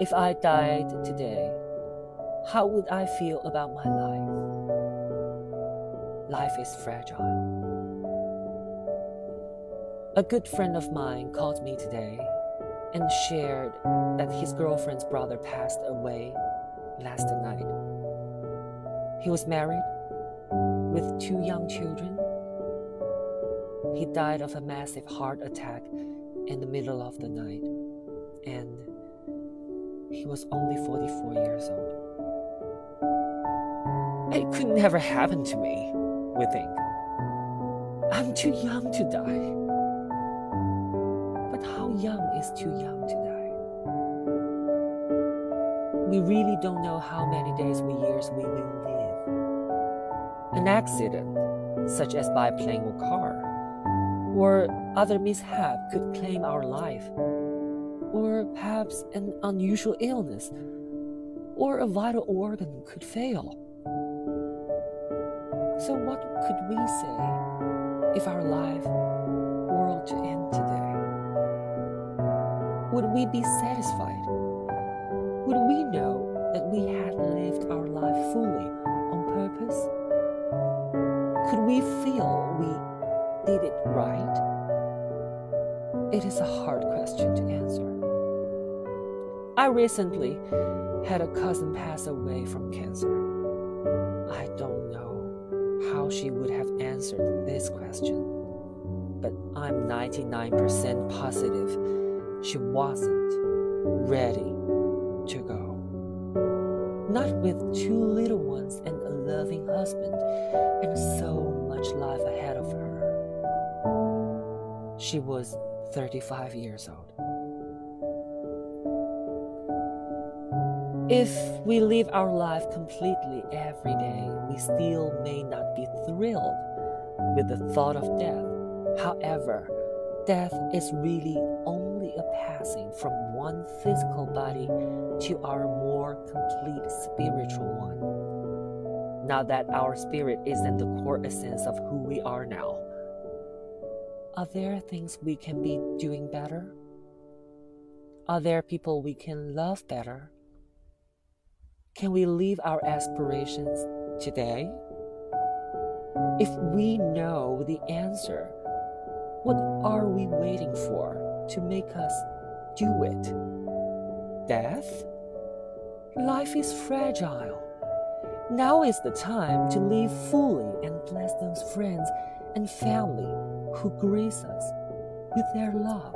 If I died today, how would I feel about my life? Life is fragile. A good friend of mine called me today and shared that his girlfriend's brother passed away last night. He was married with two young children. He died of a massive heart attack in the middle of the night, and he was only 44 years old. It could never happen to me, we think. I'm too young to die. But how young is too young to die? We really don't know how many days or years we will live. An accident, such as by playing a car, or other mishap could claim our life or perhaps an unusual illness, or a vital organ could fail. So, what could we say if our life were to end today? Would we be satisfied? Would we know that we had lived our life fully on purpose? Could we feel we did it right? It is a hard question to answer. I recently had a cousin pass away from cancer. I don't know how she would have answered this question, but I'm 99% positive she wasn't ready to go. Not with two little ones and a loving husband and so much life ahead of her. She was 35 years old. If we live our life completely every day, we still may not be thrilled with the thought of death. However, death is really only a passing from one physical body to our more complete spiritual one. Now that our spirit is in the core essence of who we are now, are there things we can be doing better? Are there people we can love better? Can we leave our aspirations today? If we know the answer, what are we waiting for to make us do it? Death? Life is fragile. Now is the time to live fully and bless those friends and family who grace us with their love.